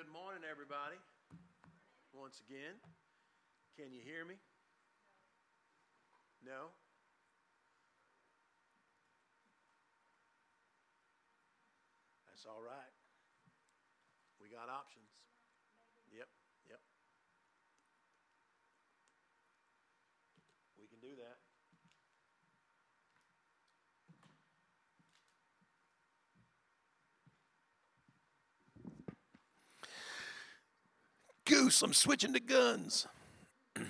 good morning, everybody. Once again, can you hear me? No? That's all right. We got options. Yep, yep. We can do that. Goose, I'm switching to guns.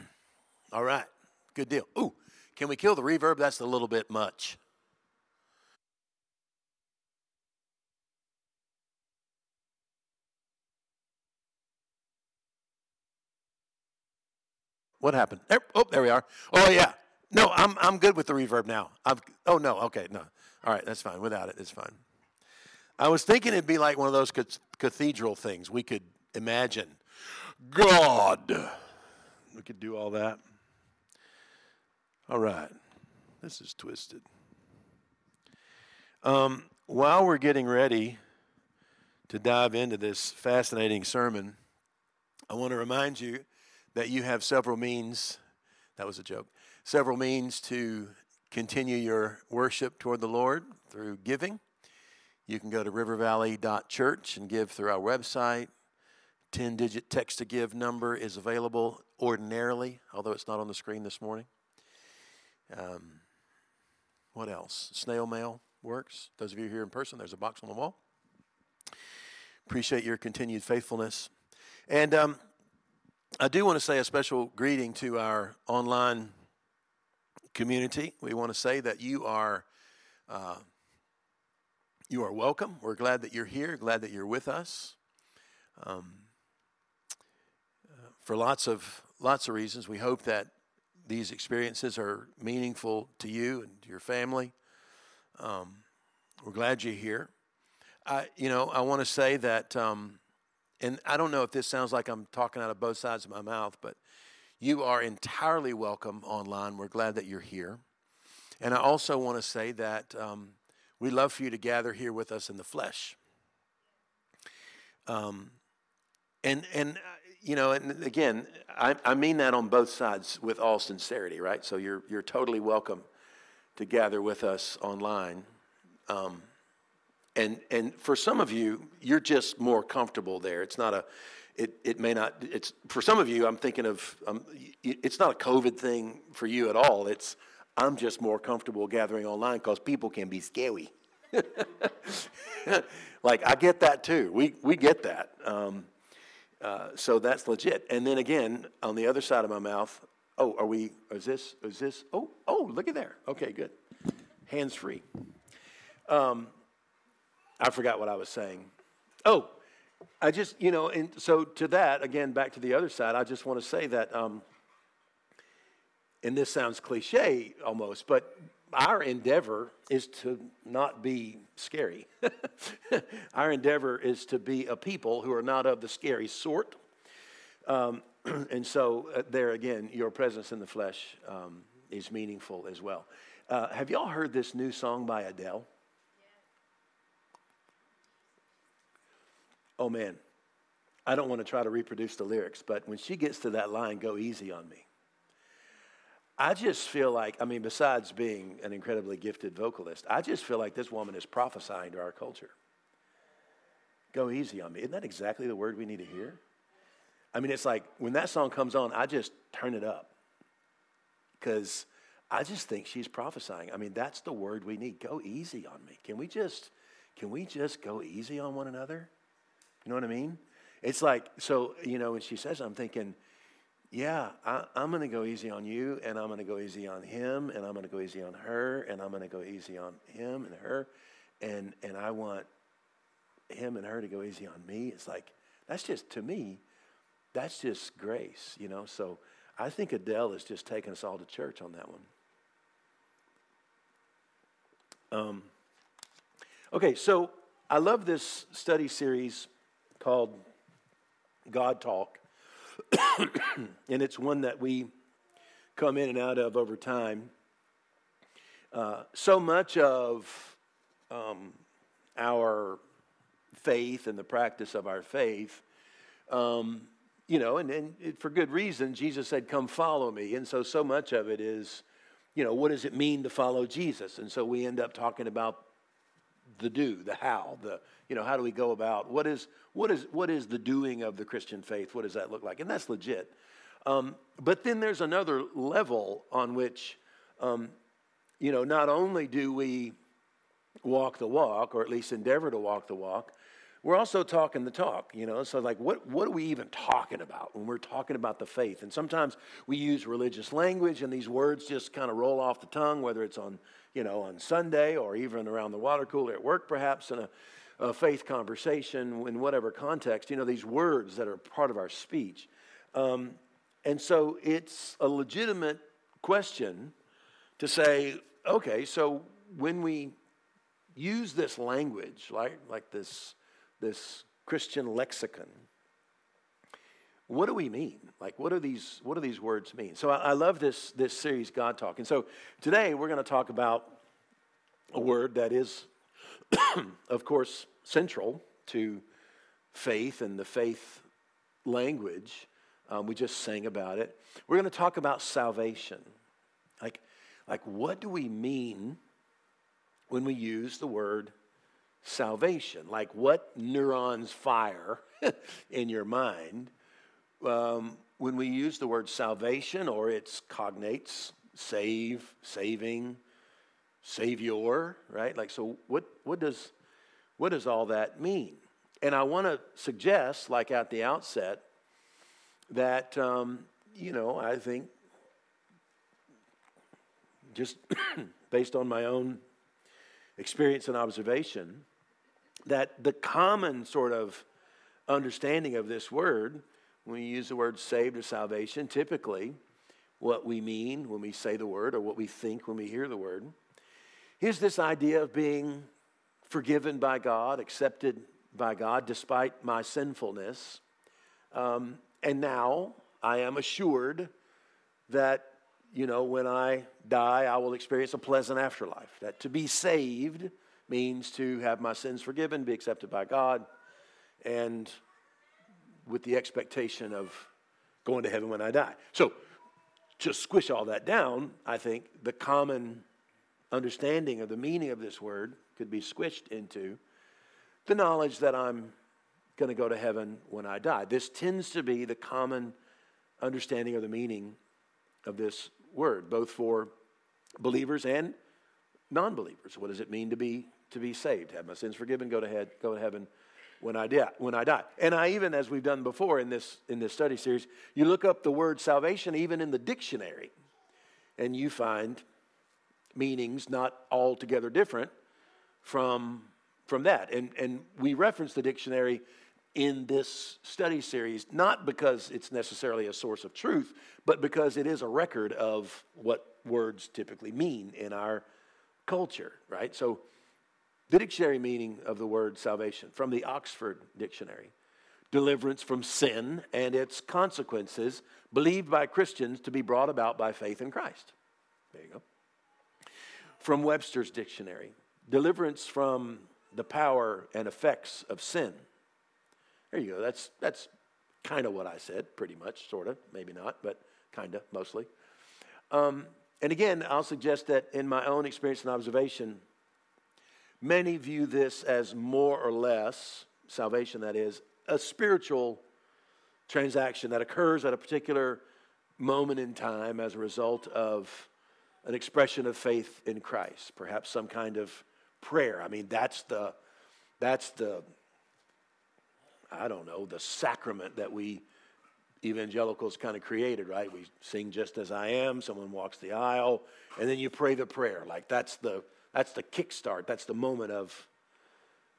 All right, good deal. Ooh, can we kill the reverb? That's a little bit much. What happened? There, oh, there we are. Oh yeah. No, I'm I'm good with the reverb now. I've oh no, okay, no. All right, that's fine. Without it, it's fine. I was thinking it'd be like one of those cathedral things we could imagine. God. We could do all that. All right. This is twisted. Um, while we're getting ready to dive into this fascinating sermon, I want to remind you that you have several means, that was a joke, several means to continue your worship toward the Lord through giving. You can go to rivervalley.church and give through our website. 10 digit text to give number is available ordinarily, although it's not on the screen this morning. Um, what else? Snail mail works. Those of you here in person, there's a box on the wall. Appreciate your continued faithfulness. And um, I do want to say a special greeting to our online community. We want to say that you are uh, you are welcome. We're glad that you're here. Glad that you're with us. Um, for lots of lots of reasons, we hope that these experiences are meaningful to you and to your family. Um, we're glad you're here. I, you know, I want to say that um, and I don't know if this sounds like I'm talking out of both sides of my mouth, but you are entirely welcome online. We're glad that you're here. And I also want to say that um, we love for you to gather here with us in the flesh. Um, and and you know, and again, I, I mean that on both sides with all sincerity, right? So you're you're totally welcome to gather with us online. Um, and and for some of you you're just more comfortable there. It's not a it, it may not it's for some of you i'm thinking of um, it's not a covid thing for you at all. It's i'm just more comfortable gathering online because people can be scary. Like i get that too. We we get that. Um, uh, so that's legit. And then again on the other side of my mouth oh are we is this is this oh oh look at there. Okay good. Hands free. Um, I forgot what I was saying. Oh, I just, you know, and so to that, again, back to the other side, I just want to say that, um, and this sounds cliche almost, but our endeavor is to not be scary. our endeavor is to be a people who are not of the scary sort. Um, and so, uh, there again, your presence in the flesh um, is meaningful as well. Uh, have y'all heard this new song by Adele? oh man, I don't want to try to reproduce the lyrics, but when she gets to that line, go easy on me. I just feel like, I mean, besides being an incredibly gifted vocalist, I just feel like this woman is prophesying to our culture. Go easy on me. Isn't that exactly the word we need to hear? I mean, it's like when that song comes on, I just turn it up because I just think she's prophesying. I mean, that's the word we need. Go easy on me. Can we just, can we just go easy on one another? You know what I mean? It's like, so, you know, when she says, I'm thinking, yeah, I, am going to go easy on you, and I'm going to go easy on him, and I'm going to go easy on her, and I'm going to go easy on him and her, and, and I want him and her to go easy on me. It's like, that's just, to me, that's just grace, you know? So I think Adele is just taking us all to church on that one. Um, okay, so I love this study series called God Talk. and it's one that we come in and out of over time. Uh, so much of um, our faith and the practice of our faith Um, you know, and, and it, for good reason, Jesus said, Come follow me. And so, so much of it is, you know, what does it mean to follow Jesus? And so we end up talking about the do, the how, the, you know, how do we go about what is, what is, what is the doing of the Christian faith? What does that look like? And that's legit. Um, but then there's another level on which, um, you know, not only do we walk the walk, or at least endeavor to walk the walk, we're also talking the talk, you know. So, like, what, what are we even talking about when we're talking about the faith? And sometimes we use religious language, and these words just kind of roll off the tongue, whether it's on, you know, on Sunday or even around the water cooler at work, perhaps in a, a faith conversation, in whatever context. You know, these words that are part of our speech. Um, and so, it's a legitimate question to say, okay, so when we use this language, like, like this this Christian lexicon. What do we mean? Like, what do these, what do these words mean? So I, I love this, this series, God Talk. And so today we're going to talk about a word that is, of course, central to faith and the faith language. Um, we just sang about it. We're going to talk about salvation. Like, like, what do we mean when we use the word salvation. Like what neurons fire in your mind um, when we use the word salvation or its cognates, save, saving, savior, right? Like, so what, what, does, what does all that mean? And I want to suggest, like at the outset, that, um, you know, I think just based on my own experience and observation, that the common sort of understanding of this word, when we use the word saved or salvation, typically what we mean when we say the word or what we think when we hear the word, is this idea of being forgiven by God, accepted by God despite my sinfulness. Um, and now I am assured that, you know, when I die, I will experience a pleasant afterlife. That to be saved means to have my sins forgiven, be accepted by God, and with the expectation of going to heaven when I die. So, to squish all that down, I think the common understanding of the meaning of this word could be squished into the knowledge that I'm going to go to heaven when I die. This tends to be the common understanding of the meaning of this word, both for believers and non believers. What does it mean to be to be saved, have my sins forgiven, go to, head, go to heaven when I, die, when I die. And I even, as we've done before in this, in this study series, you look up the word salvation even in the dictionary, and you find meanings not altogether different from, from that. And, and we reference the dictionary in this study series, not because it's necessarily a source of truth, but because it is a record of what words typically mean in our culture, right? So the dictionary meaning of the word salvation from the Oxford Dictionary deliverance from sin and its consequences believed by Christians to be brought about by faith in Christ. There you go. From Webster's Dictionary deliverance from the power and effects of sin. There you go. That's, that's kind of what I said, pretty much, sort of, maybe not, but kind of, mostly. Um, and again, I'll suggest that in my own experience and observation, Many view this as more or less, salvation that is, a spiritual transaction that occurs at a particular moment in time as a result of an expression of faith in Christ, perhaps some kind of prayer. I mean, that's the, that's the, I don't know, the sacrament that we evangelicals kind of created, right? We sing just as I am, someone walks the aisle, and then you pray the prayer. Like that's the, that's the kickstart. That's the moment of,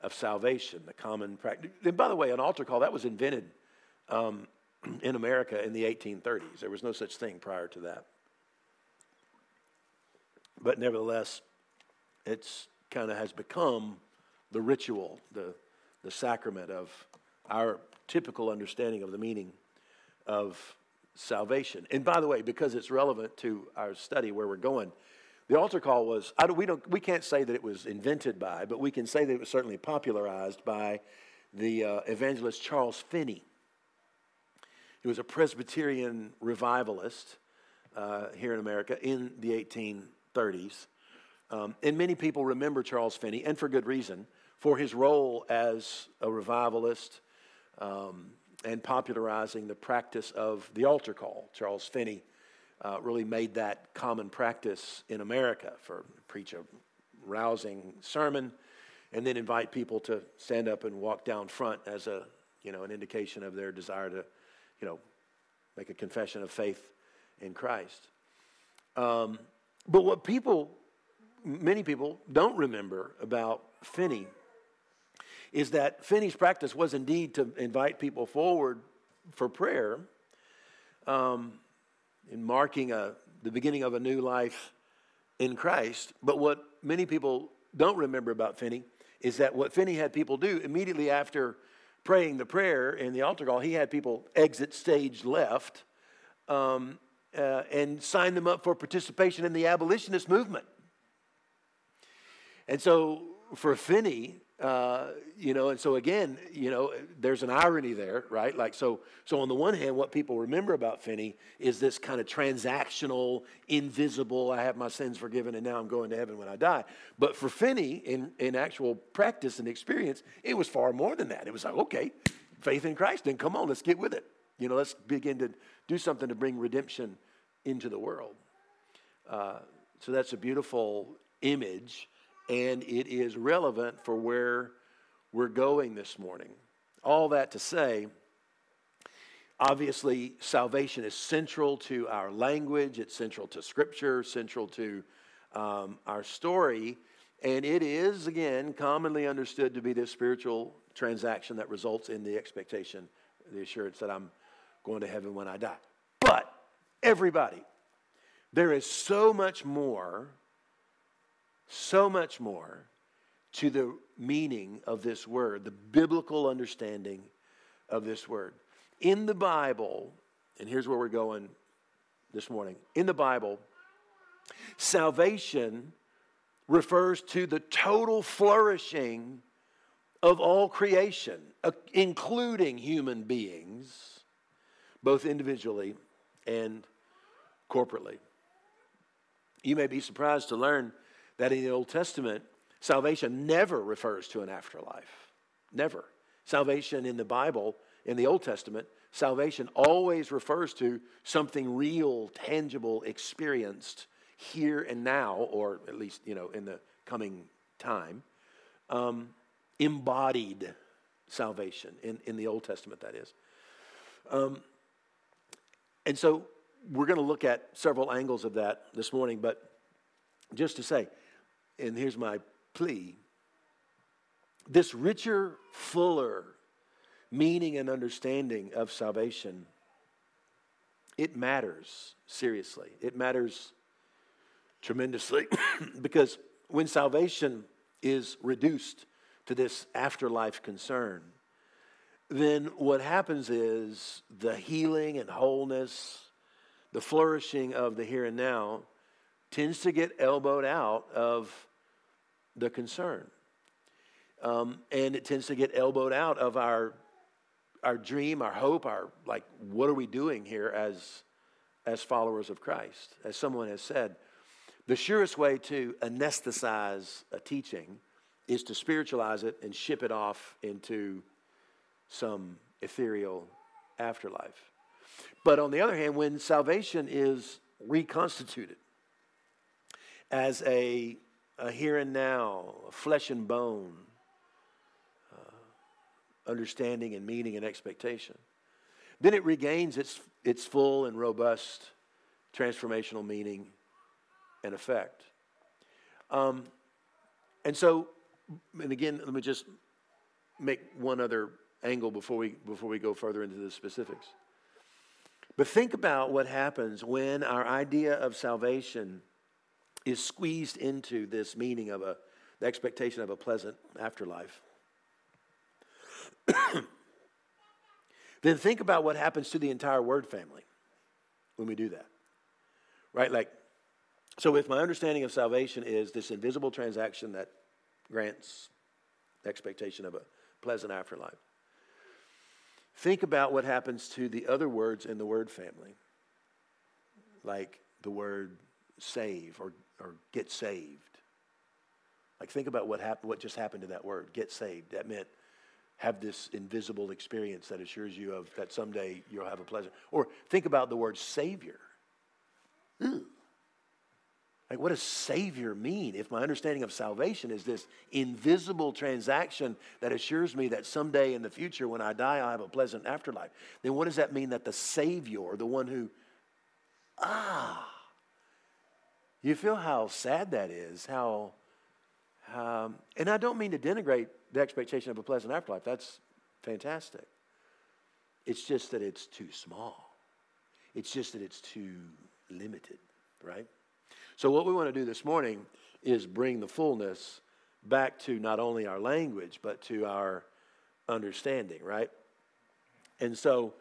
of salvation, the common practice. And by the way, an altar call, that was invented um, in America in the 1830s. There was no such thing prior to that. But nevertheless, it's kind of has become the ritual, the, the sacrament of our typical understanding of the meaning of salvation. And by the way, because it's relevant to our study where we're going, the altar call was, don't, we, don't, we can't say that it was invented by, but we can say that it was certainly popularized by the uh, evangelist Charles Finney. He was a Presbyterian revivalist uh, here in America in the 1830s. Um, and many people remember Charles Finney, and for good reason, for his role as a revivalist um, and popularizing the practice of the altar call. Charles Finney uh, really made that common practice in America for preach a rousing sermon and then invite people to stand up and walk down front as a you know an indication of their desire to you know make a confession of faith in Christ. Um, but what people, many people, don't remember about Finney is that Finney's practice was indeed to invite people forward for prayer um, in marking a, the beginning of a new life in Christ. But what many people don't remember about Finney is that what Finney had people do immediately after praying the prayer in the altar call, he had people exit stage left um, uh, and sign them up for participation in the abolitionist movement. And so for Finney, uh, you know, and so again, you know, there's an irony there, right? Like, so, so on the one hand, what people remember about Finney is this kind of transactional, invisible, I have my sins forgiven and now I'm going to heaven when I die. But for Finney, in, in actual practice and experience, it was far more than that. It was like, okay, faith in Christ, then come on, let's get with it. You know, let's begin to do something to bring redemption into the world. Uh, so that's a beautiful image and it is relevant for where we're going this morning. All that to say, obviously, salvation is central to our language, it's central to Scripture, central to um, our story, and it is, again, commonly understood to be this spiritual transaction that results in the expectation, the assurance that I'm going to heaven when I die. But everybody, there is so much more so much more to the meaning of this word, the biblical understanding of this word. In the Bible, and here's where we're going this morning. In the Bible, salvation refers to the total flourishing of all creation, uh, including human beings, both individually and corporately. You may be surprised to learn that in the Old Testament, salvation never refers to an afterlife. Never. Salvation in the Bible, in the Old Testament, salvation always refers to something real, tangible, experienced here and now, or at least, you know, in the coming time. Um, embodied salvation in, in the Old Testament, that is. Um, and so we're going to look at several angles of that this morning, but just to say, and here's my plea this richer, fuller meaning and understanding of salvation, it matters seriously. It matters tremendously because when salvation is reduced to this afterlife concern, then what happens is the healing and wholeness, the flourishing of the here and now tends to get elbowed out of the concern. Um, and it tends to get elbowed out of our our dream, our hope, our like, what are we doing here as as followers of Christ? As someone has said, the surest way to anesthetize a teaching is to spiritualize it and ship it off into some ethereal afterlife. But on the other hand, when salvation is reconstituted as a a here and now, flesh and bone, uh, understanding and meaning and expectation. Then it regains its, its full and robust transformational meaning and effect. Um, and so, and again, let me just make one other angle before we, before we go further into the specifics. But think about what happens when our idea of salvation is squeezed into this meaning of a, the expectation of a pleasant afterlife. then think about what happens to the entire word family when we do that. Right? Like, so if my understanding of salvation is this invisible transaction that grants expectation of a pleasant afterlife, Think about what happens to the other words in the word family, like the word save or, or get saved. Like, think about what, happened, what just happened to that word, get saved. That meant have this invisible experience that assures you of that someday you'll have a pleasant. Or think about the word Savior. Ooh. Like, what does Savior mean? If my understanding of salvation is this invisible transaction that assures me that someday in the future, when I die, I'll have a pleasant afterlife, then what does that mean that the Savior, the one who, ah, you feel how sad that is, how, um, and I don't mean to denigrate the expectation of a pleasant afterlife. That's fantastic. It's just that it's too small. It's just that it's too limited, right? So, what we want to do this morning is bring the fullness back to not only our language, but to our understanding, right? And so,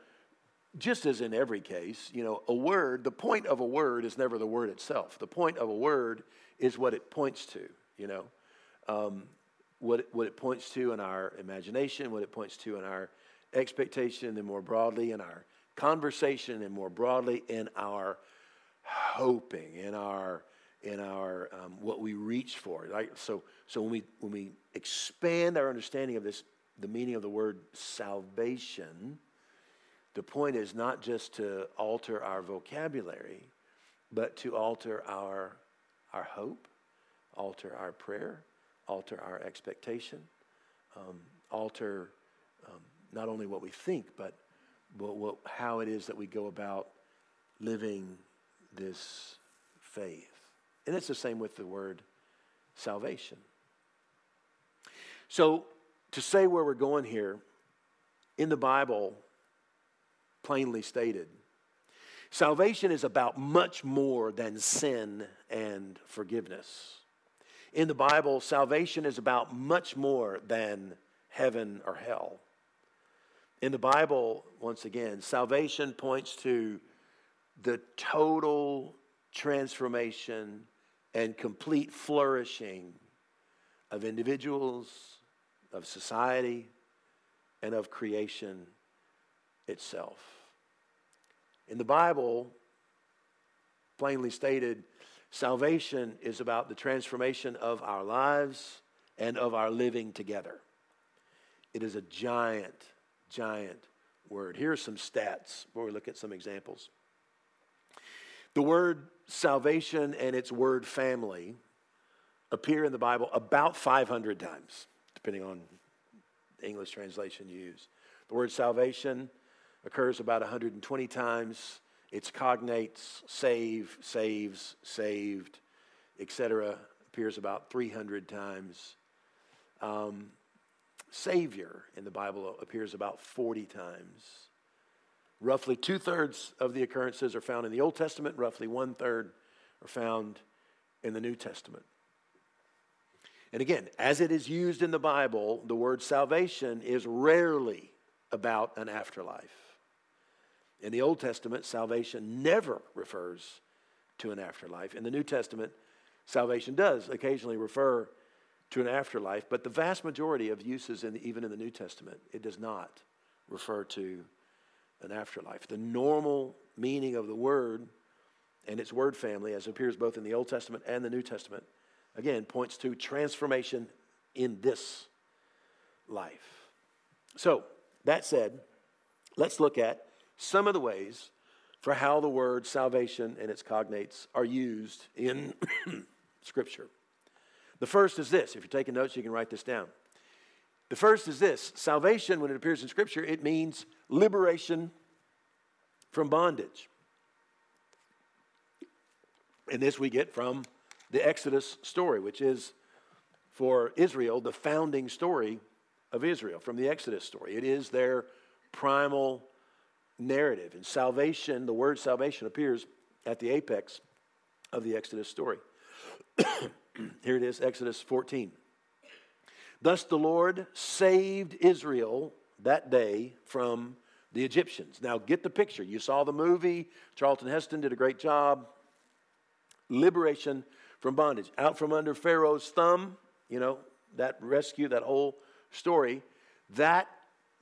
just as in every case, you know, a word, the point of a word is never the word itself. The point of a word is what it points to, you know. Um, what, what it points to in our imagination, what it points to in our expectation, and more broadly in our conversation, and more broadly in our hoping, in our in our um, what we reach for. Right? So so when we when we expand our understanding of this, the meaning of the word salvation, the point is not just to alter our vocabulary, but to alter our our hope, alter our prayer, alter our expectation, um, alter um, not only what we think, but, but what, how it is that we go about living this faith. And it's the same with the word salvation. So, to say where we're going here, in the Bible, plainly stated, salvation is about much more than sin and forgiveness. In the Bible, salvation is about much more than heaven or hell. In the Bible, once again, salvation points to the total transformation and complete flourishing of individuals, of society, and of creation itself. In the Bible, plainly stated, Salvation is about the transformation of our lives and of our living together. It is a giant, giant word. Here are some stats before we look at some examples. The word salvation and its word family appear in the Bible about 500 times, depending on the English translation you use. The word salvation occurs about 120 times. Its cognates, save, saves, saved, etc., appears about 300 times. Um, Savior in the Bible appears about 40 times. Roughly two thirds of the occurrences are found in the Old Testament, roughly one third are found in the New Testament. And again, as it is used in the Bible, the word salvation is rarely about an afterlife. In the Old Testament, salvation never refers to an afterlife. In the New Testament, salvation does occasionally refer to an afterlife, but the vast majority of uses, in the, even in the New Testament, it does not refer to an afterlife. The normal meaning of the word and its word family, as appears both in the Old Testament and the New Testament, again, points to transformation in this life. So, that said, let's look at some of the ways for how the word salvation and its cognates are used in Scripture. The first is this. If you're taking notes, you can write this down. The first is this salvation, when it appears in Scripture, it means liberation from bondage. And this we get from the Exodus story, which is for Israel the founding story of Israel, from the Exodus story. It is their primal narrative. And salvation, the word salvation appears at the apex of the Exodus story. Here it is, Exodus 14. Thus the Lord saved Israel that day from the Egyptians. Now get the picture. You saw the movie. Charlton Heston did a great job. Liberation from bondage. Out from under Pharaoh's thumb, you know, that rescue, that whole story. That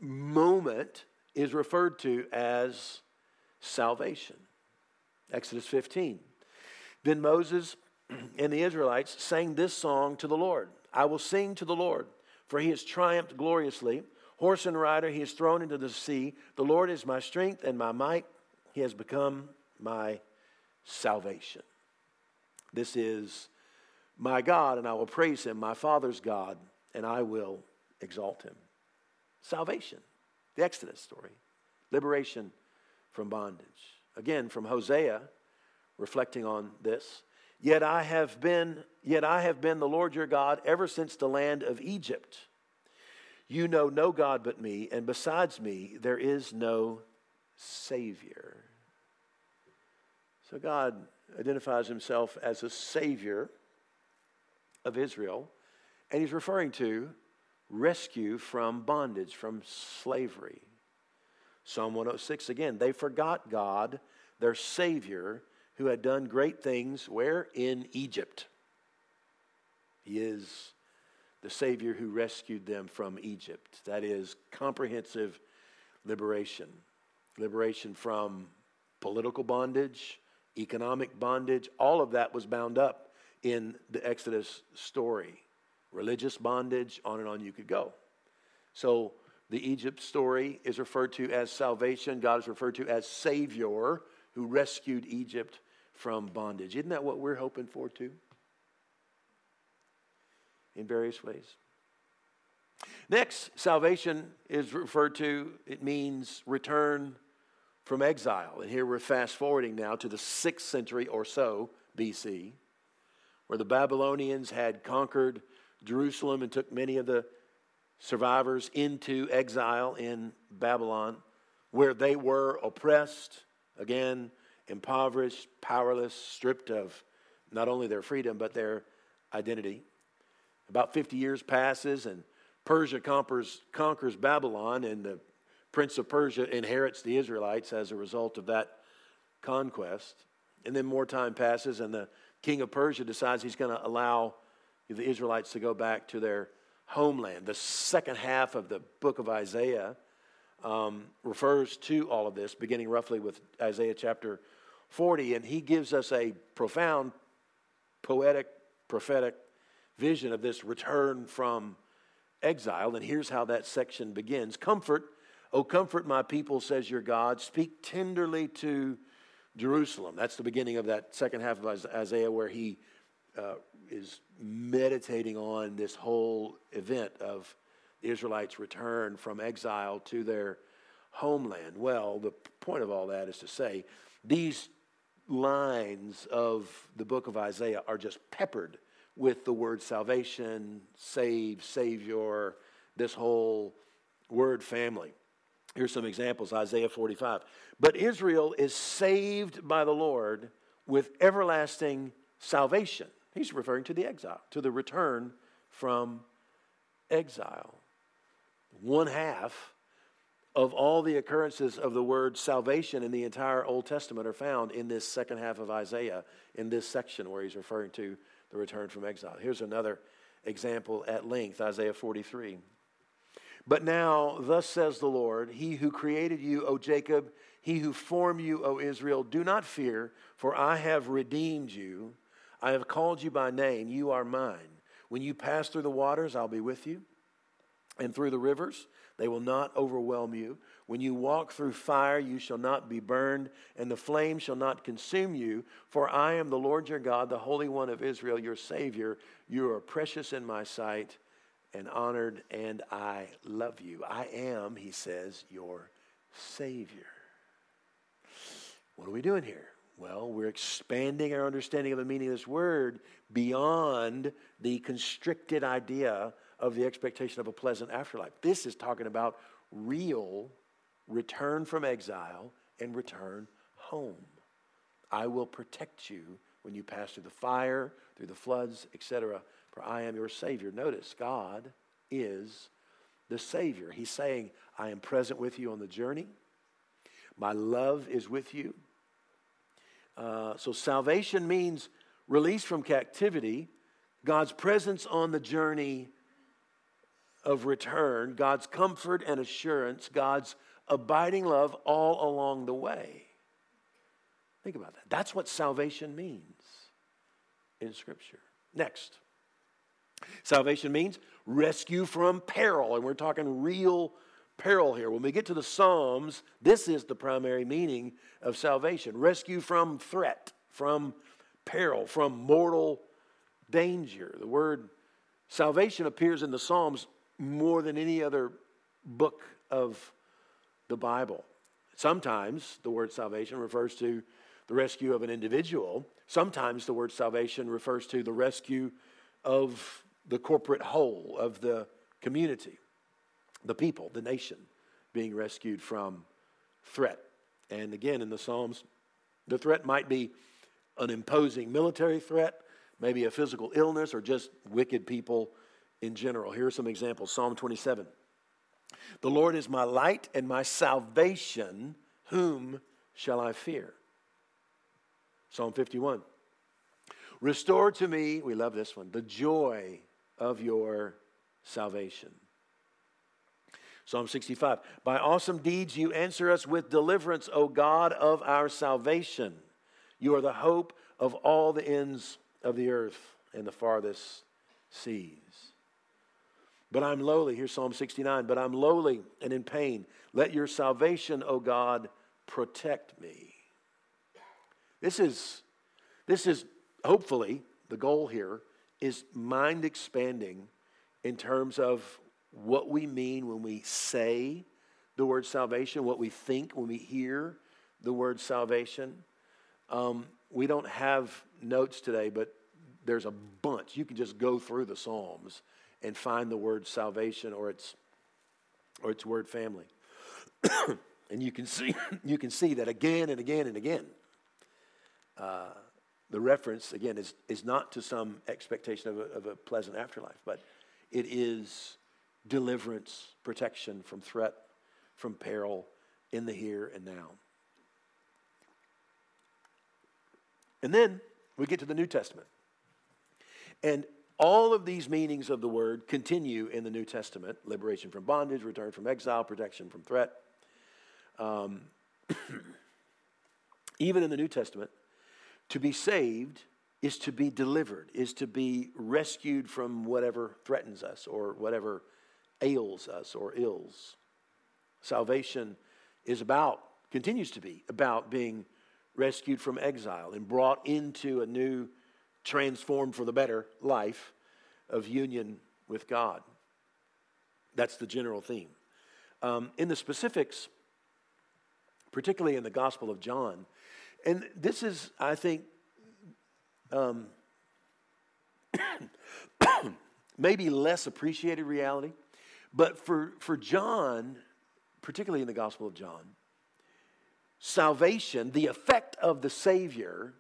moment is referred to as salvation. Exodus 15. Then Moses and the Israelites sang this song to the Lord I will sing to the Lord, for he has triumphed gloriously. Horse and rider he is thrown into the sea. The Lord is my strength and my might. He has become my salvation. This is my God, and I will praise him, my Father's God, and I will exalt him. Salvation, the Exodus story, liberation from bondage. Again, from Hosea, reflecting on this. Yet I have been, yet I have been the Lord your God ever since the land of Egypt. You know no God but me, and besides me there is no Savior. So God identifies himself as a Savior of Israel, and he's referring to rescue from bondage, from slavery. Psalm 106 again, they forgot God, their Savior, who had done great things where? In Egypt. He is the Savior who rescued them from Egypt. That is comprehensive liberation. Liberation from political bondage, economic bondage, all of that was bound up in the Exodus story. Religious bondage, on and on you could go. So the Egypt story is referred to as salvation. God is referred to as Savior who rescued Egypt from bondage. Isn't that what we're hoping for too? In various ways. Next, salvation is referred to, it means return from exile. And here we're fast forwarding now to the 6th century or so BC, where the Babylonians had conquered Jerusalem and took many of the survivors into exile in Babylon, where they were oppressed, again, impoverished, powerless, stripped of not only their freedom, but their identity. About 50 years passes, and Persia conquers, conquers Babylon, and the prince of Persia inherits the Israelites as a result of that conquest. And then more time passes, and the king of Persia decides he's going to allow the Israelites to go back to their homeland. The second half of the book of Isaiah um, refers to all of this, beginning roughly with Isaiah chapter 40, and he gives us a profound, poetic, prophetic vision of this return from exile. And here's how that section begins Comfort, O comfort my people, says your God. Speak tenderly to Jerusalem. That's the beginning of that second half of Isaiah where he uh, is meditating on this whole event of the Israelites' return from exile to their homeland. Well, the point of all that is to say these lines of the book of Isaiah are just peppered with the word salvation, save, savior, this whole word family. Here's some examples Isaiah 45. But Israel is saved by the Lord with everlasting salvation. He's referring to the exile, to the return from exile. One half of all the occurrences of the word salvation in the entire Old Testament are found in this second half of Isaiah, in this section where he's referring to the return from exile. Here's another example at length Isaiah 43. But now, thus says the Lord, He who created you, O Jacob, He who formed you, O Israel, do not fear, for I have redeemed you. I have called you by name, you are mine. When you pass through the waters, I'll be with you, and through the rivers, they will not overwhelm you. When you walk through fire, you shall not be burned, and the flame shall not consume you. For I am the Lord your God, the Holy One of Israel, your Savior. You are precious in my sight and honored, and I love you. I am, he says, your Savior. What are we doing here? Well, we're expanding our understanding of the meaning of this word beyond the constricted idea of the expectation of a pleasant afterlife. This is talking about real return from exile and return home. I will protect you when you pass through the fire, through the floods, etc. For I am your Savior. Notice, God is the Savior. He's saying, I am present with you on the journey. My love is with you. Uh, so salvation means release from captivity, God's presence on the journey of return, God's comfort and assurance, God's abiding love all along the way. Think about that. That's what salvation means in Scripture. Next. Salvation means rescue from peril, and we're talking real peril here. When we get to the Psalms, this is the primary meaning of salvation rescue from threat, from peril, from mortal danger. The word salvation appears in the Psalms more than any other book of the Bible. Sometimes the word salvation refers to the rescue of an individual. Sometimes the word salvation refers to the rescue of the corporate whole of the community, the people, the nation being rescued from threat. And again, in the Psalms, the threat might be an imposing military threat, maybe a physical illness, or just wicked people in general. Here are some examples Psalm 27. The Lord is my light and my salvation. Whom shall I fear? Psalm 51. Restore to me, we love this one, the joy of your salvation. Psalm 65. By awesome deeds you answer us with deliverance, O God of our salvation. You are the hope of all the ends of the earth and the farthest seas. But I'm lowly. Here's Psalm 69. But I'm lowly and in pain. Let your salvation, O God, protect me. This is, this is hopefully the goal here is mind expanding in terms of what we mean when we say the word salvation, what we think when we hear the word salvation. Um, we don't have notes today, but there's a bunch. You can just go through the Psalms and find the word salvation or its or its word family. and you can see you can see that again and again and again. Uh, the reference again is, is not to some expectation of a, of a pleasant afterlife, but it is deliverance, protection from threat, from peril in the here and now. And then we get to the New Testament. And all of these meanings of the word continue in the New Testament liberation from bondage, return from exile, protection from threat. Um, even in the New Testament, to be saved is to be delivered, is to be rescued from whatever threatens us or whatever ails us or ills. Salvation is about, continues to be, about being rescued from exile and brought into a new transformed for the better life of union with God. That's the general theme. Um, in the specifics, particularly in the Gospel of John, and this is, I think, um, maybe less appreciated reality, but for, for John, particularly in the Gospel of John, salvation, the effect of the Savior,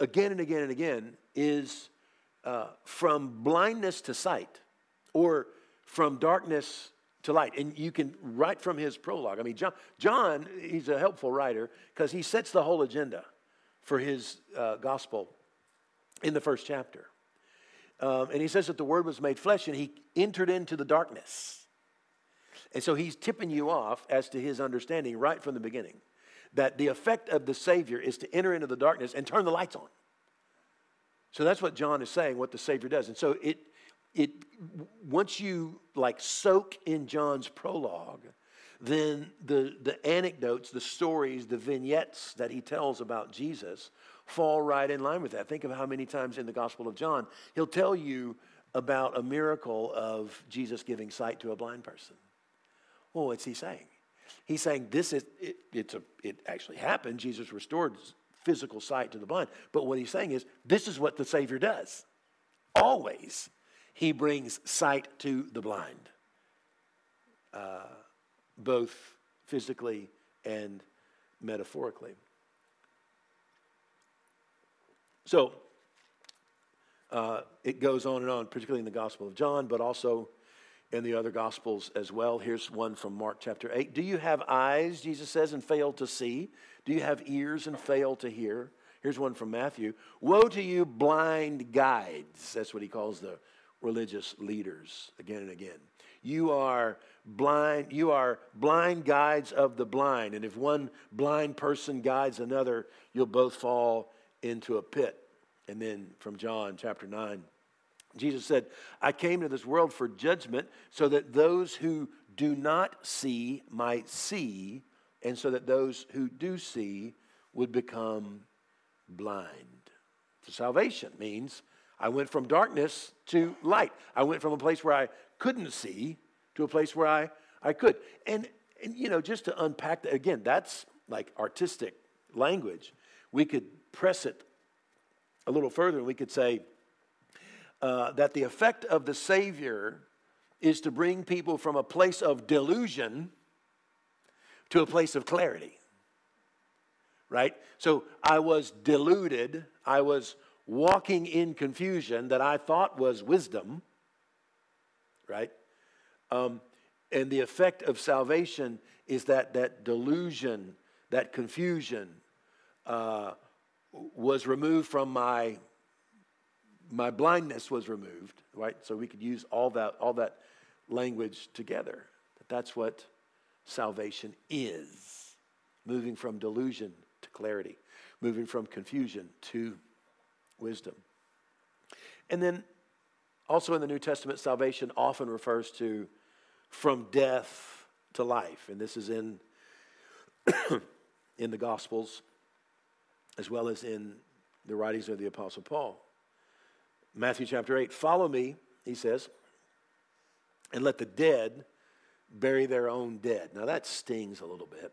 again and again and again, is uh, from blindness to sight or from darkness to light. And you can write from his prologue. I mean, John, John he's a helpful writer because he sets the whole agenda for his uh, gospel in the first chapter. Um, and he says that the word was made flesh and he entered into the darkness. And so he's tipping you off as to his understanding right from the beginning that the effect of the Savior is to enter into the darkness and turn the lights on. So that's what John is saying, what the Savior does. And so it, it once you like soak in John's prologue, then the, the anecdotes, the stories, the vignettes that he tells about Jesus fall right in line with that. Think of how many times in the Gospel of John he'll tell you about a miracle of Jesus giving sight to a blind person. Well, what's he saying? He's saying this is it, it's a it actually happened. Jesus restored physical sight to the blind. But what he's saying is this is what the Savior does. Always, he brings sight to the blind, uh, both physically and metaphorically. So uh, it goes on and on, particularly in the Gospel of John, but also in the other Gospels as well. Here's one from Mark chapter 8. Do you have eyes, Jesus says, and fail to see? Do you have ears and fail to hear? Here's one from Matthew. Woe to you, blind guides. That's what he calls the religious leaders again and again. You are blind. You are blind guides of the blind. And if one blind person guides another, you'll both fall into a pit. And then from John chapter 9, Jesus said, I came to this world for judgment so that those who do not see might see, and so that those who do see would become blind. So salvation means I went from darkness to light. I went from a place where I couldn't see to a place where I, I could. And, and, you know, just to unpack that, again, that's like artistic language. We could press it a little further we could say uh, that the effect of the Savior is to bring people from a place of delusion to a place of clarity. Right? So I was deluded. I was walking in confusion that I thought was wisdom. Right? Um, and the effect of salvation is that that delusion, that confusion, uh, was removed from my my blindness was removed, right? So we could use all that all that language together. That's what salvation is. Moving from delusion to clarity, moving from confusion to wisdom. And then also in the New Testament, salvation often refers to from death to life. And this is in, in the Gospels as well as in the writings of the Apostle Paul. Matthew chapter 8 Follow me, he says, and let the dead bury their own dead. Now that stings a little bit.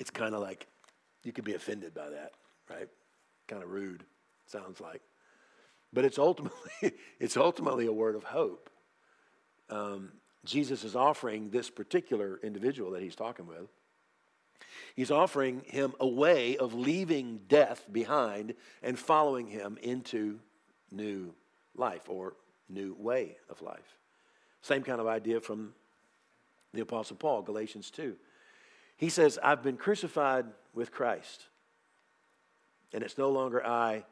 It's kind of like you could be offended by that, right? Kind of rude, sounds like. But it's ultimately, it's ultimately a word of hope. Um, Jesus is offering this particular individual that he's talking with He's offering him a way of leaving death behind and following him into new life or new way of life. Same kind of idea from the Apostle Paul, Galatians 2. He says, I've been crucified with Christ, and it's no longer I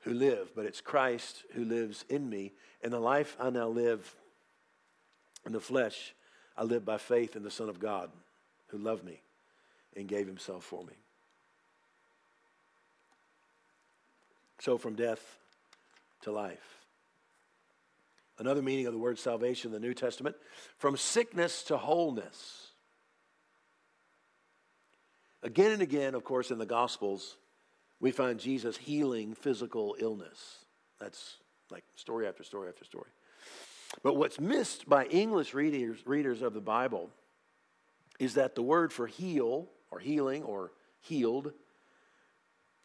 who live, but it's Christ who lives in me. And the life I now live in the flesh, I live by faith in the Son of God who loved me and gave himself for me. So, from death to life. Another meaning of the word salvation in the New Testament from sickness to wholeness. Again and again, of course, in the Gospels, we find Jesus healing physical illness. That's like story after story after story. But what's missed by English readers, readers of the Bible is that the word for heal or healing or healed.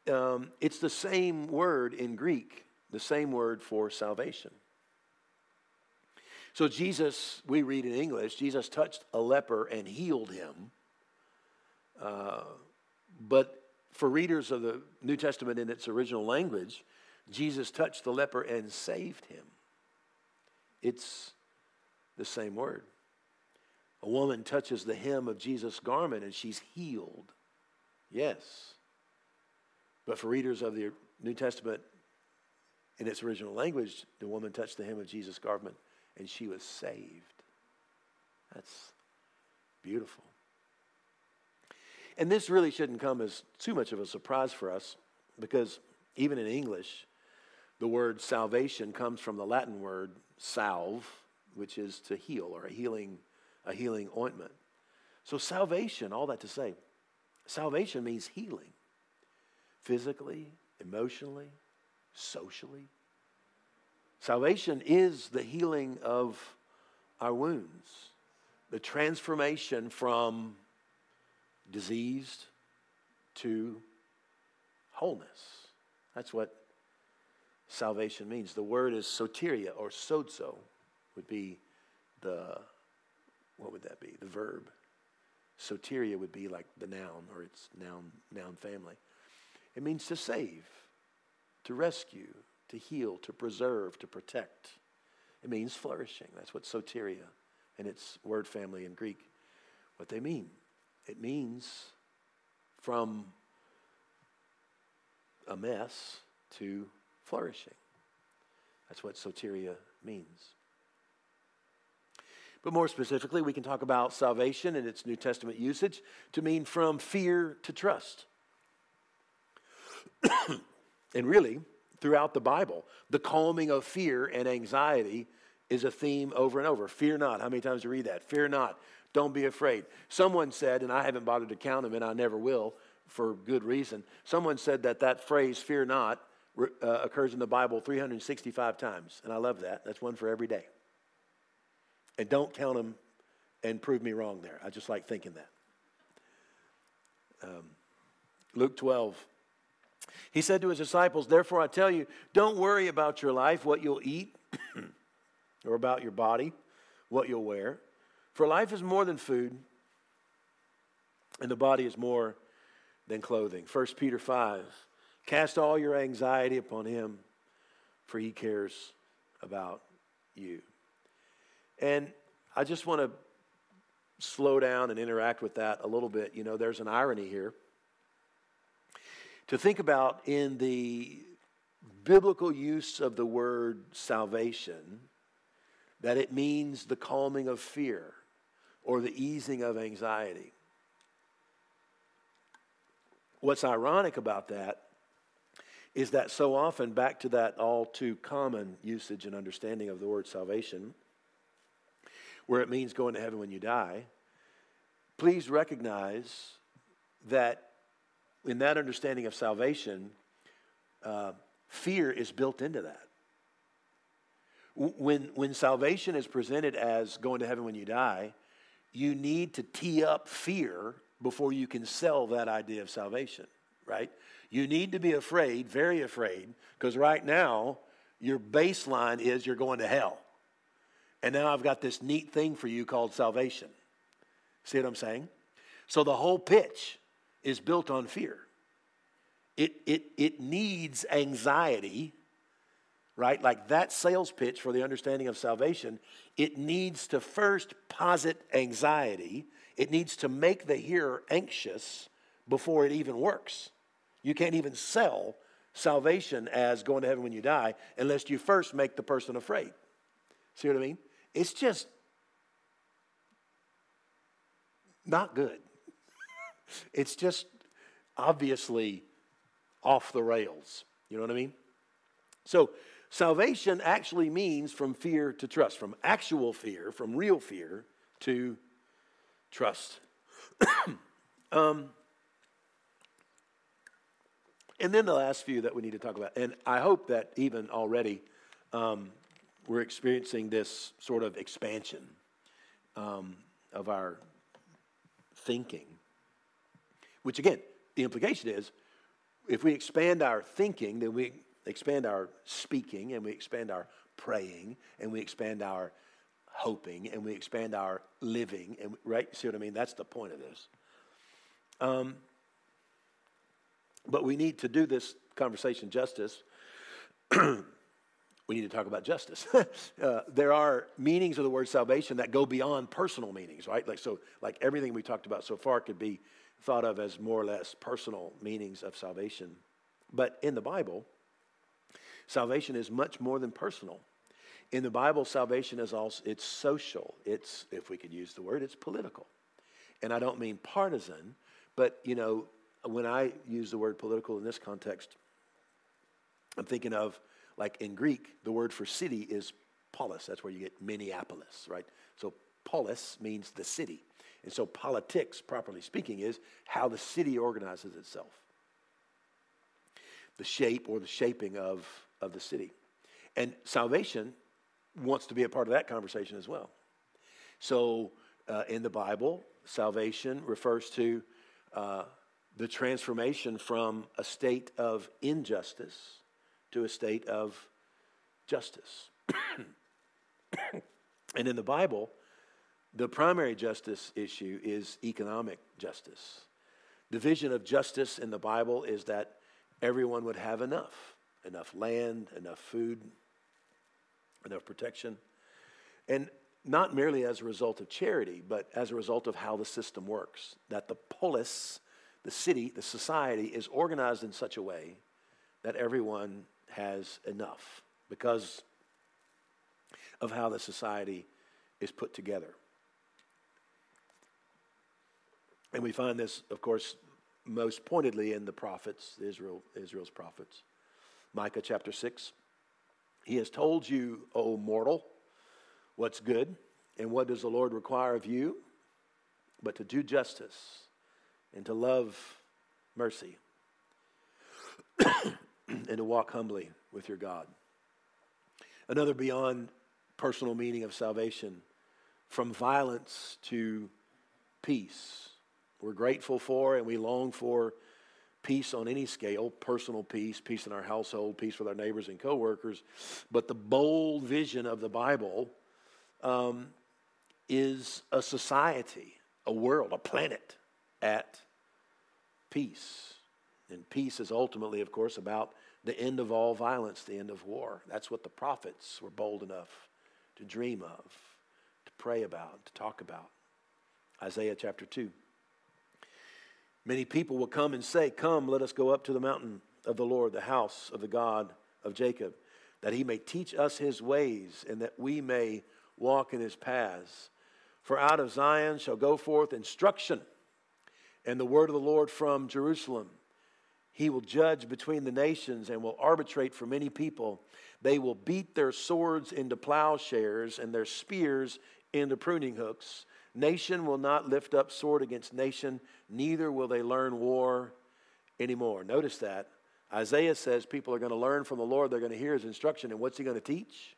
Um, it's the same word in Greek, the same word for salvation. So, Jesus, we read in English, Jesus touched a leper and healed him. Uh, but for readers of the New Testament in its original language, Jesus touched the leper and saved him. It's the same word. A woman touches the hem of Jesus' garment and she's healed. Yes. But for readers of the New Testament in its original language, the woman touched the hem of Jesus' garment and she was saved. That's beautiful. And this really shouldn't come as too much of a surprise for us because even in English, the word salvation comes from the Latin word salve, which is to heal or a healing a healing ointment. So, salvation, all that to say, salvation means healing physically, emotionally, socially. Salvation is the healing of our wounds, the transformation from diseased to wholeness. That's what salvation means. The word is soteria or sozo, would be the what would that be? The verb. Soteria would be like the noun or its noun, noun family. It means to save, to rescue, to heal, to preserve, to protect. It means flourishing. That's what soteria and its word family in Greek, what they mean. It means from a mess to flourishing. That's what soteria means. But more specifically, we can talk about salvation and its New Testament usage to mean from fear to trust. and really, throughout the Bible, the calming of fear and anxiety is a theme over and over. Fear not. How many times do you read that? Fear not. Don't be afraid. Someone said, and I haven't bothered to count them, and I never will for good reason. Someone said that that phrase, fear not, uh, occurs in the Bible 365 times. And I love that. That's one for every day. And don't count them and prove me wrong there. I just like thinking that. Um, Luke 12. He said to his disciples, Therefore I tell you, don't worry about your life, what you'll eat, or about your body, what you'll wear. For life is more than food, and the body is more than clothing. 1 Peter 5 Cast all your anxiety upon him, for he cares about you. And I just want to slow down and interact with that a little bit. You know, there's an irony here. To think about in the biblical use of the word salvation, that it means the calming of fear or the easing of anxiety. What's ironic about that is that so often, back to that all too common usage and understanding of the word salvation, where it means going to heaven when you die, please recognize that in that understanding of salvation, uh, fear is built into that. When, when salvation is presented as going to heaven when you die, you need to tee up fear before you can sell that idea of salvation, right? You need to be afraid, very afraid, because right now your baseline is you're going to hell. And now I've got this neat thing for you called salvation. See what I'm saying? So the whole pitch is built on fear. It, it, it needs anxiety, right? Like that sales pitch for the understanding of salvation, it needs to first posit anxiety. It needs to make the hearer anxious before it even works. You can't even sell salvation as going to heaven when you die unless you first make the person afraid. See what I mean? It's just not good. it's just obviously off the rails. You know what I mean? So, salvation actually means from fear to trust, from actual fear, from real fear to trust. um, and then the last few that we need to talk about, and I hope that even already um, we're experiencing this sort of expansion um, of our thinking, which again, the implication is if we expand our thinking, then we expand our speaking and we expand our praying and we expand our hoping and we expand our living and right? See what i mean? That's the point of this. Um, but we need to do this conversation justice we need to talk about justice uh, there are meanings of the word salvation that go beyond personal meanings right like so like everything we talked about so far could be thought of as more or less personal meanings of salvation but in the bible salvation is much more than personal in the Bible, salvation is also it's social. It's, if we could use the word, it's political. And I don't mean partisan, but you know, when I use the word political in this context, I'm thinking of like in Greek, the word for city is polis. That's where you get Minneapolis, right? So polis means the city. And so politics, properly speaking, is how the city organizes itself. The shape or the shaping of, of the city. And salvation wants to be a part of that conversation as well. So, uh, in the Bible, salvation refers to uh, the transformation from a state of injustice to a state of justice. and in the Bible, the primary justice issue is economic justice. The vision of justice in the Bible is that everyone would have enough enough land, enough food, enough protection. And not merely as a result of charity, but as a result of how the system works. That the polis, the city, the society is organized in such a way that everyone has enough because of how the society is put together. And we find this, of course, most pointedly in the prophets, Israel, Israel's prophets. Micah chapter 6. He has told you, O mortal, what's good, and what does the Lord require of you? But to do justice and to love mercy and to walk humbly with your God. Another beyond personal meaning of salvation from violence to peace. We're grateful for and we long for peace on any scale personal peace, peace in our household, peace with our neighbors and coworkers. But the bold vision of the Bible um, is a society, a world, a planet at peace. And peace is ultimately, of course, about the end of all violence, the end of war. That's what the prophets were bold enough to dream of, to pray about, to talk about. Isaiah chapter 2. Many people will come and say, Come, let us go up to the mountain of the Lord, the house of the God of Jacob, that he may teach us his ways and that we may walk in his paths. For out of Zion shall go forth instruction and the word of the Lord from Jerusalem. He will judge between the nations and will arbitrate for many people. They will beat their swords into plowshares and their spears into pruning hooks. Nation will not lift up sword against nation, neither will they learn war anymore. Notice that. Isaiah says people are going to learn from the Lord, they're going to hear his instruction. And what's he going to teach?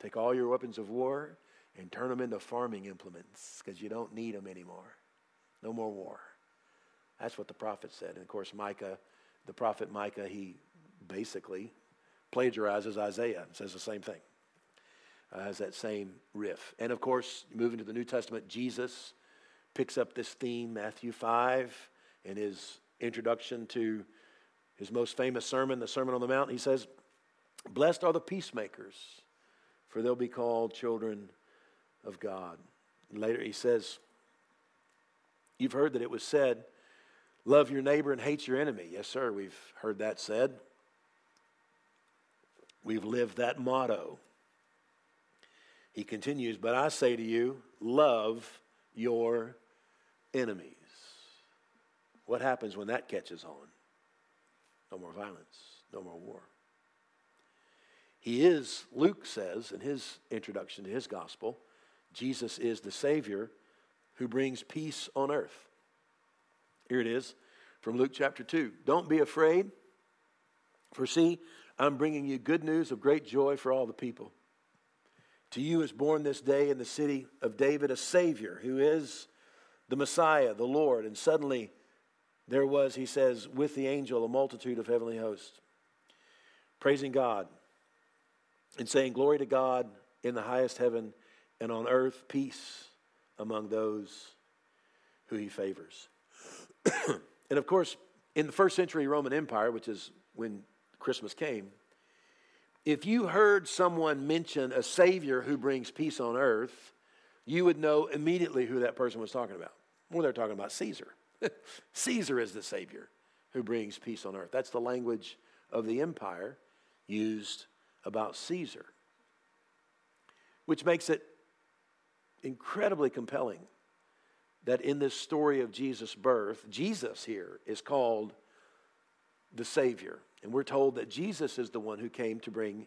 Take all your weapons of war and turn them into farming implements because you don't need them anymore. No more war. That's what the prophet said. And of course, Micah, the prophet Micah, he basically plagiarizes Isaiah and says the same thing. Uh, has that same riff. And of course, moving to the New Testament, Jesus picks up this theme, Matthew 5, in his introduction to his most famous sermon, the Sermon on the Mount. He says, Blessed are the peacemakers, for they'll be called children of God. later he says, You've heard that it was said, Love your neighbor and hate your enemy. Yes, sir, we've heard that said. We've lived that motto. He continues, But I say to you, love your enemies. What happens when that catches on? No more violence, no more war. He is, Luke says in his introduction to his gospel, Jesus is the Savior who brings peace on earth. Here it is from Luke chapter 2. Don't be afraid, for see, I'm bringing you good news of great joy for all the people. To you is born this day in the city of David a Savior who is the Messiah, the Lord. And suddenly there was, he says, with the angel a multitude of heavenly hosts, praising God and saying, Glory to God in the highest heaven, and on earth peace among those who he favors. and of course, in the first century Roman Empire, which is when Christmas came, if you heard someone mention a Savior who brings peace on earth, you would know immediately who that person was talking about. Well, they're talking about Caesar. Caesar is the Savior who brings peace on earth. That's the language of the empire used about Caesar, which makes it incredibly compelling that in this story of Jesus' birth, Jesus here is called the Savior. And we're told that Jesus is the one who came to bring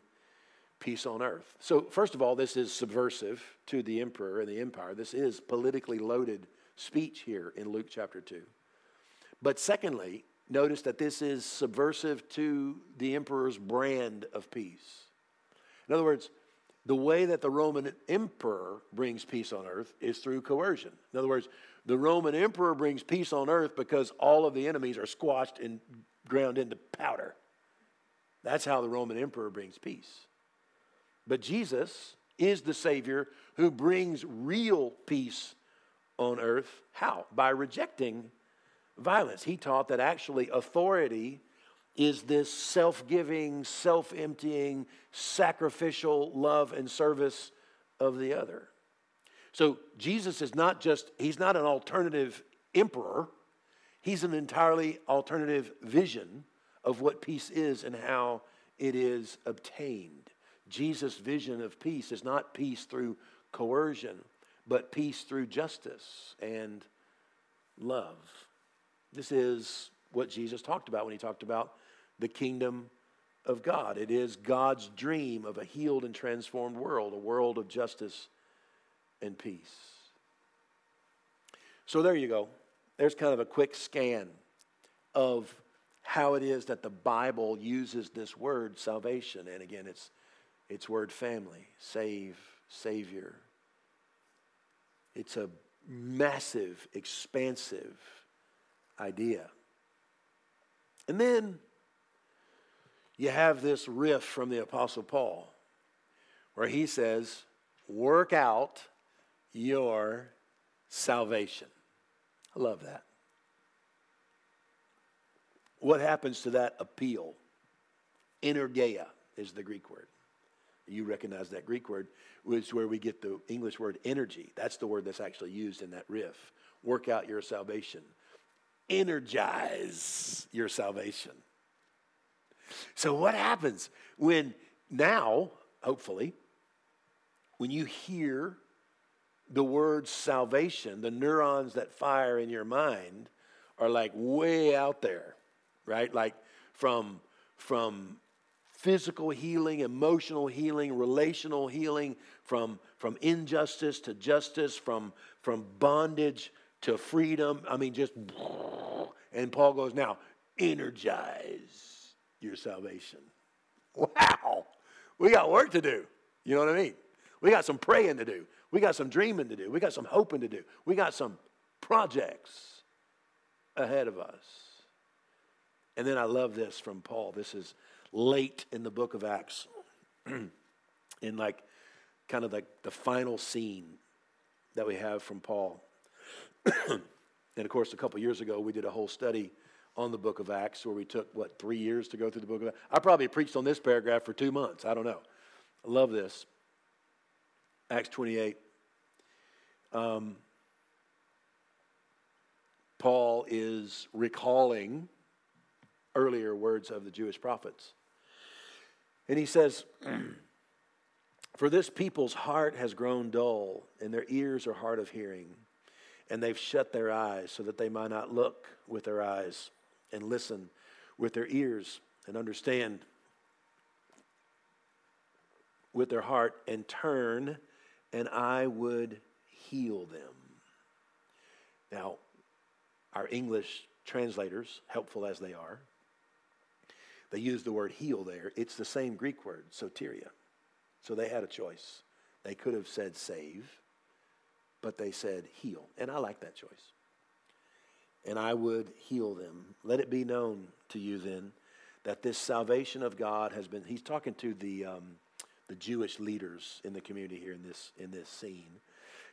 peace on earth. So, first of all, this is subversive to the emperor and the empire. This is politically loaded speech here in Luke chapter 2. But secondly, notice that this is subversive to the emperor's brand of peace. In other words, the way that the Roman emperor brings peace on earth is through coercion. In other words, the Roman emperor brings peace on earth because all of the enemies are squashed and ground into powder. That's how the Roman emperor brings peace. But Jesus is the Savior who brings real peace on earth. How? By rejecting violence. He taught that actually authority is this self giving, self emptying, sacrificial love and service of the other. So Jesus is not just, he's not an alternative emperor, he's an entirely alternative vision of what peace is and how it is obtained. Jesus' vision of peace is not peace through coercion, but peace through justice and love. This is what Jesus talked about when he talked about the kingdom of God. It is God's dream of a healed and transformed world, a world of justice and peace. So there you go. There's kind of a quick scan of how it is that the Bible uses this word salvation. And again, it's it's word family, save, savior. It's a massive, expansive idea. And then you have this riff from the Apostle Paul where he says, Work out your salvation. I love that. What happens to that appeal? Energeia is the Greek word. You recognize that Greek word, which is where we get the English word energy. That's the word that's actually used in that riff. Work out your salvation. Energize your salvation. So, what happens when now, hopefully, when you hear the word salvation, the neurons that fire in your mind are like way out there, right? Like from, from physical healing, emotional healing, relational healing, from, from injustice to justice, from, from bondage to freedom. I mean, just, and Paul goes, now energize your salvation. Wow, we got work to do. You know what I mean? We got some praying to do. We got some dreaming to do. We got some hoping to do. We got some projects ahead of us. And then I love this from Paul. This is late in the book of Acts, in like kind of like the final scene that we have from Paul. and of course, a couple years ago, we did a whole study on the book of Acts where we took, what, three years to go through the book of Acts? I probably preached on this paragraph for two months. I don't know. I love this. Acts 28. Um, Paul is recalling earlier words of the Jewish prophets. And he says, For this people's heart has grown dull, and their ears are hard of hearing, and they've shut their eyes so that they might not look with their eyes and listen with their ears and understand with their heart and turn, and I would heal them. Now, our English translators, helpful as they are, they use the word heal there. It's the same Greek word, soteria. So they had a choice. They could have said save, but they said heal. And I like that choice. And I would heal them. Let it be known to you then that this salvation of God has been, he's talking to the, um, the Jewish leaders in the community here in this, in this scene.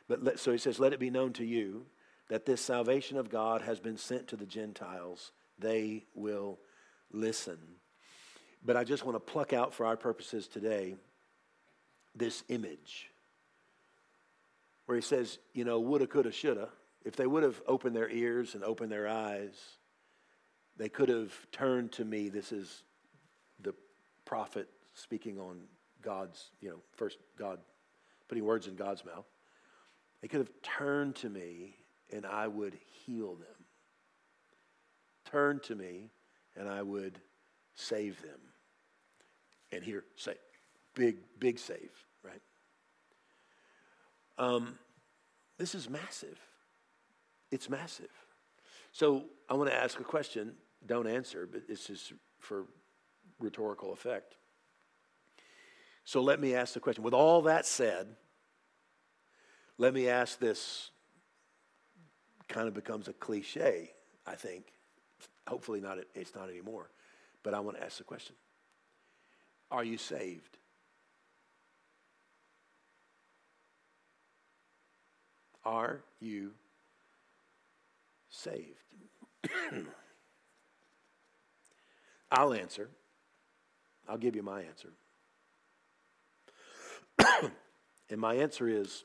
But let, so he says, let it be known to you that this salvation of God has been sent to the Gentiles. They will listen. But I just want to pluck out for our purposes today this image where he says, you know, woulda, coulda, shoulda. If they would have opened their ears and opened their eyes, they could have turned to me. This is the prophet speaking on God's, you know, first God putting words in God's mouth. They could have turned to me and I would heal them. Turn to me and I would save them. And here, say, big, big save, right? Um, this is massive. It's massive. So I want to ask a question. Don't answer, but it's just for rhetorical effect. So let me ask the question. With all that said, let me ask this kind of becomes a cliche, I think. Hopefully not it's not anymore. But I want to ask the question. Are you saved? Are you saved? I'll answer. I'll give you my answer. and my answer is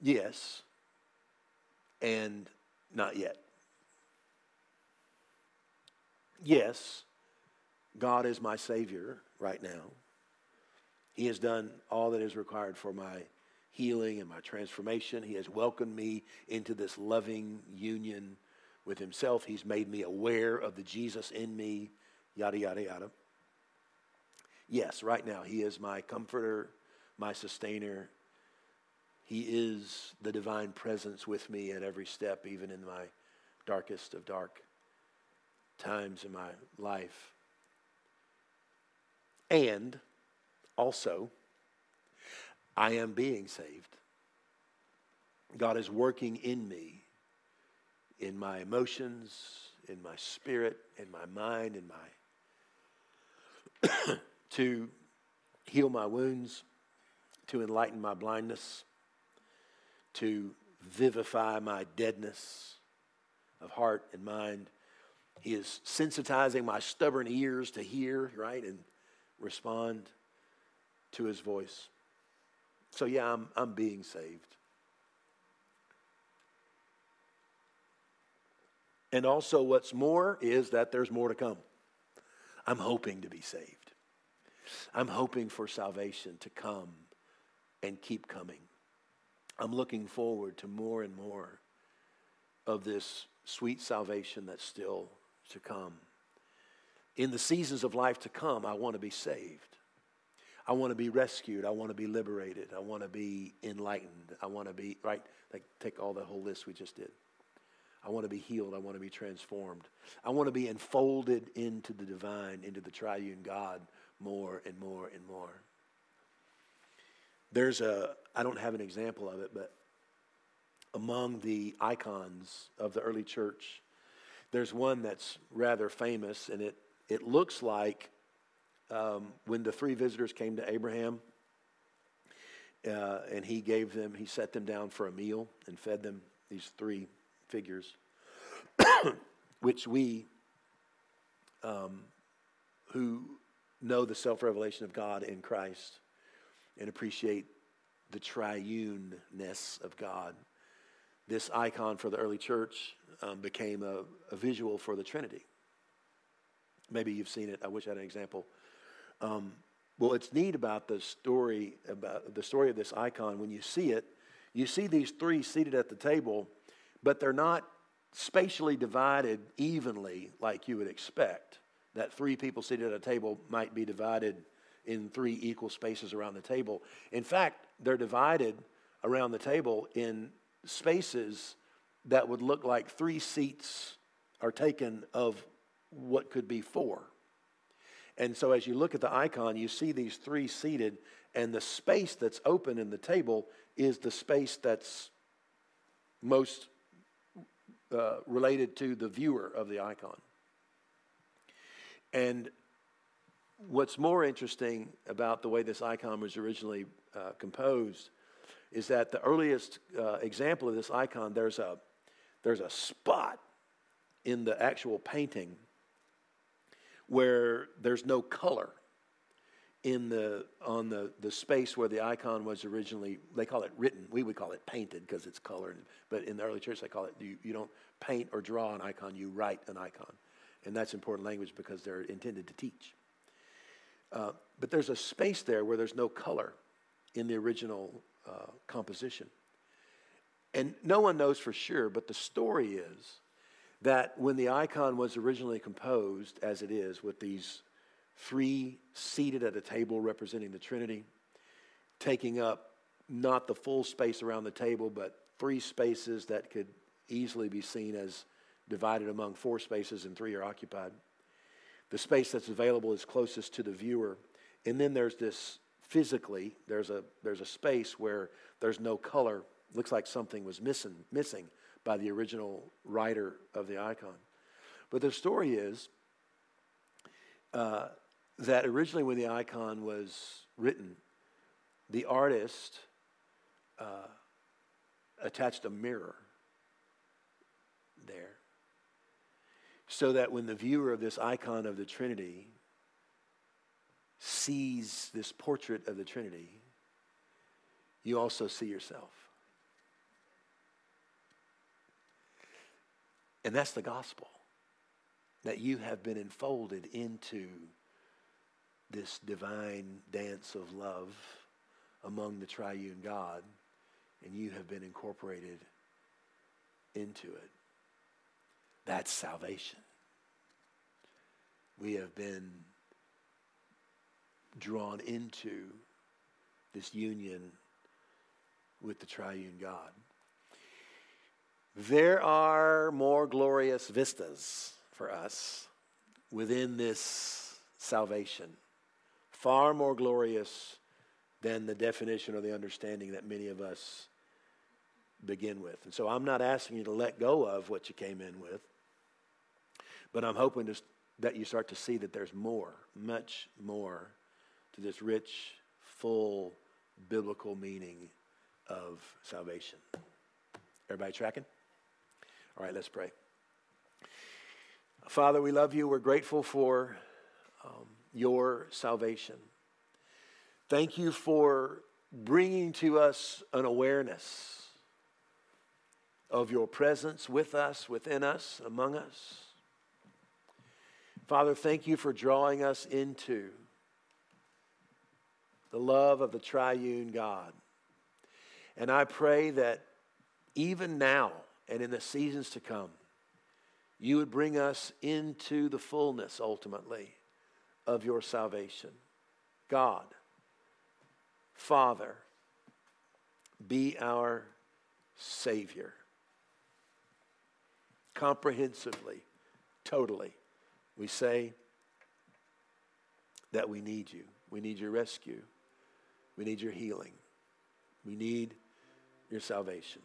yes and not yet. Yes, God is my Savior right now. He has done all that is required for my healing and my transformation. He has welcomed me into this loving union with Himself. He's made me aware of the Jesus in me, yada, yada, yada. Yes, right now, He is my comforter, my sustainer. He is the divine presence with me at every step, even in my darkest of dark times in my life. And also, I am being saved. God is working in me, in my emotions, in my spirit, in my mind, in my to heal my wounds, to enlighten my blindness, to vivify my deadness of heart and mind. He is sensitizing my stubborn ears to hear, right, and respond to his voice. So, yeah, I'm, I'm being saved. And also, what's more is that there's more to come. I'm hoping to be saved. I'm hoping for salvation to come and keep coming. I'm looking forward to more and more of this sweet salvation that's still to come. In the seasons of life to come, I want to be saved. I want to be rescued. I want to be liberated. I want to be enlightened. I want to be, right? Like, take all the whole list we just did. I want to be healed. I want to be transformed. I want to be enfolded into the divine, into the triune God more and more and more. There's a, I don't have an example of it, but among the icons of the early church, there's one that's rather famous, and it, it looks like um, when the three visitors came to Abraham, uh, and he gave them, he set them down for a meal and fed them these three figures, which we, um, who know the self revelation of God in Christ and appreciate the triuneness of God, this icon for the early church um, became a, a, visual for the Trinity. Maybe you've seen it. I wish I had an example. Um, well, it's neat about the story about the story of this icon. When you see it, you see these three seated at the table, but they're not spatially divided evenly like you would expect. That three people seated at a table might be divided in three equal spaces around the table. In fact, they're divided around the table in spaces that would look like three seats are taken of what could be four. And so as you look at the icon, you see these three seated, and the space that's open in the table is the space that's most uh, related to the viewer of the icon. And what's more interesting about the way this icon was originally uh, composed is that the earliest uh, example of this icon, there's a, there's a spot in the actual painting where there's no color in the on the, the space where the icon was originally they call it written. We would call it painted because it's colored. But in the early church they call it you, you don't paint or draw an icon you write an icon. And that's important language because they're intended to teach. Uh, but there's a space there where there's no color in the original uh, composition. And no one knows for sure but the story is that when the icon was originally composed, as it is, with these three seated at a table representing the Trinity, taking up not the full space around the table, but three spaces that could easily be seen as divided among four spaces and three are occupied. The space that's available is closest to the viewer. And then there's this physically, there's a, there's a space where there's no color. Looks like something was missing, missing by the original writer of the icon. But the story is uh, that originally, when the icon was written, the artist uh, attached a mirror there so that when the viewer of this icon of the Trinity sees this portrait of the Trinity, you also see yourself. And that's the gospel that you have been enfolded into this divine dance of love among the triune God and you have been incorporated into it. That's salvation. We have been drawn into this union with the triune God. There are more glorious vistas for us within this salvation, far more glorious than the definition or the understanding that many of us begin with. And so I'm not asking you to let go of what you came in with, but I'm hoping to, that you start to see that there's more, much more to this rich, full, biblical meaning of salvation. Everybody tracking? All right, let's pray. Father, we love you. We're grateful for um, your salvation. Thank you for bringing to us an awareness of your presence with us, within us, among us. Father, thank you for drawing us into the love of the triune God. And I pray that even now and in the seasons to come, you would bring us into the fullness ultimately of your salvation. God, Father, be our Savior. Comprehensively, totally, we say that we need you. We need your rescue. We need your healing. We need your salvation.